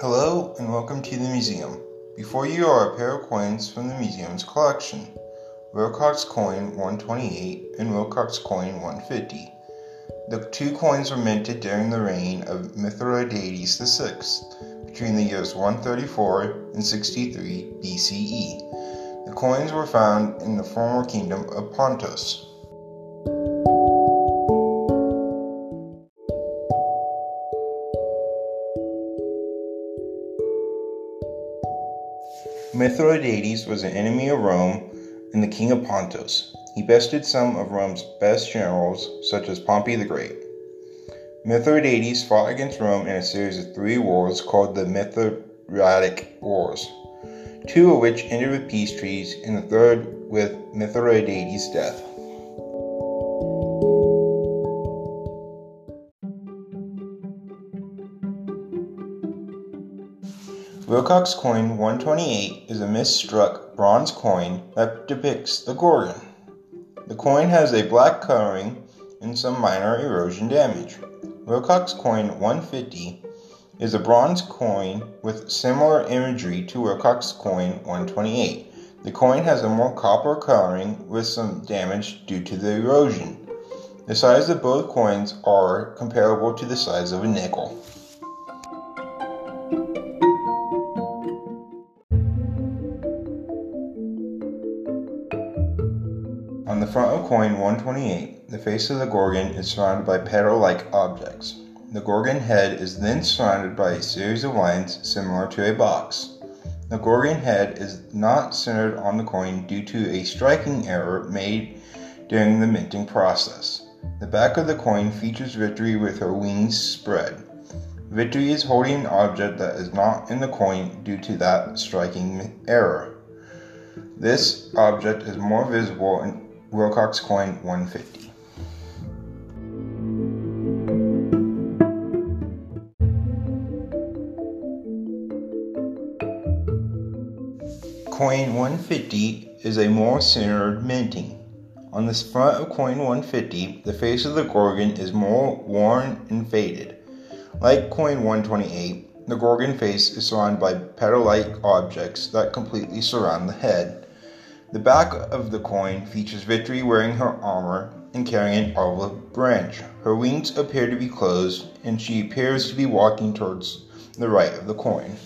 Hello and welcome to the museum. Before you are a pair of coins from the museum's collection Wilcox coin 128 and Wilcox coin 150. The two coins were minted during the reign of Mithridates VI between the years 134 and 63 BCE. The coins were found in the former kingdom of Pontus. Mithridates was an enemy of Rome and the king of Pontus. He bested some of Rome's best generals, such as Pompey the Great. Mithridates fought against Rome in a series of three wars called the Mithridatic Wars, two of which ended with peace treaties, and the third with Mithridates' death. Wilcox coin 128 is a misstruck bronze coin that depicts the Gorgon. The coin has a black coloring and some minor erosion damage. Wilcox coin 150 is a bronze coin with similar imagery to Wilcox coin 128. The coin has a more copper coloring with some damage due to the erosion. The size of both coins are comparable to the size of a nickel. On the front of coin 128, the face of the Gorgon is surrounded by petal like objects. The Gorgon head is then surrounded by a series of lines similar to a box. The Gorgon head is not centered on the coin due to a striking error made during the minting process. The back of the coin features Victory with her wings spread. Victory is holding an object that is not in the coin due to that striking error. This object is more visible in Wilcox coin 150. Coin 150 is a more centered minting. On the front of coin 150, the face of the Gorgon is more worn and faded. Like coin 128, the Gorgon face is surrounded by petal like objects that completely surround the head. The back of the coin features Victory wearing her armor and carrying an olive branch. Her wings appear to be closed, and she appears to be walking towards the right of the coin.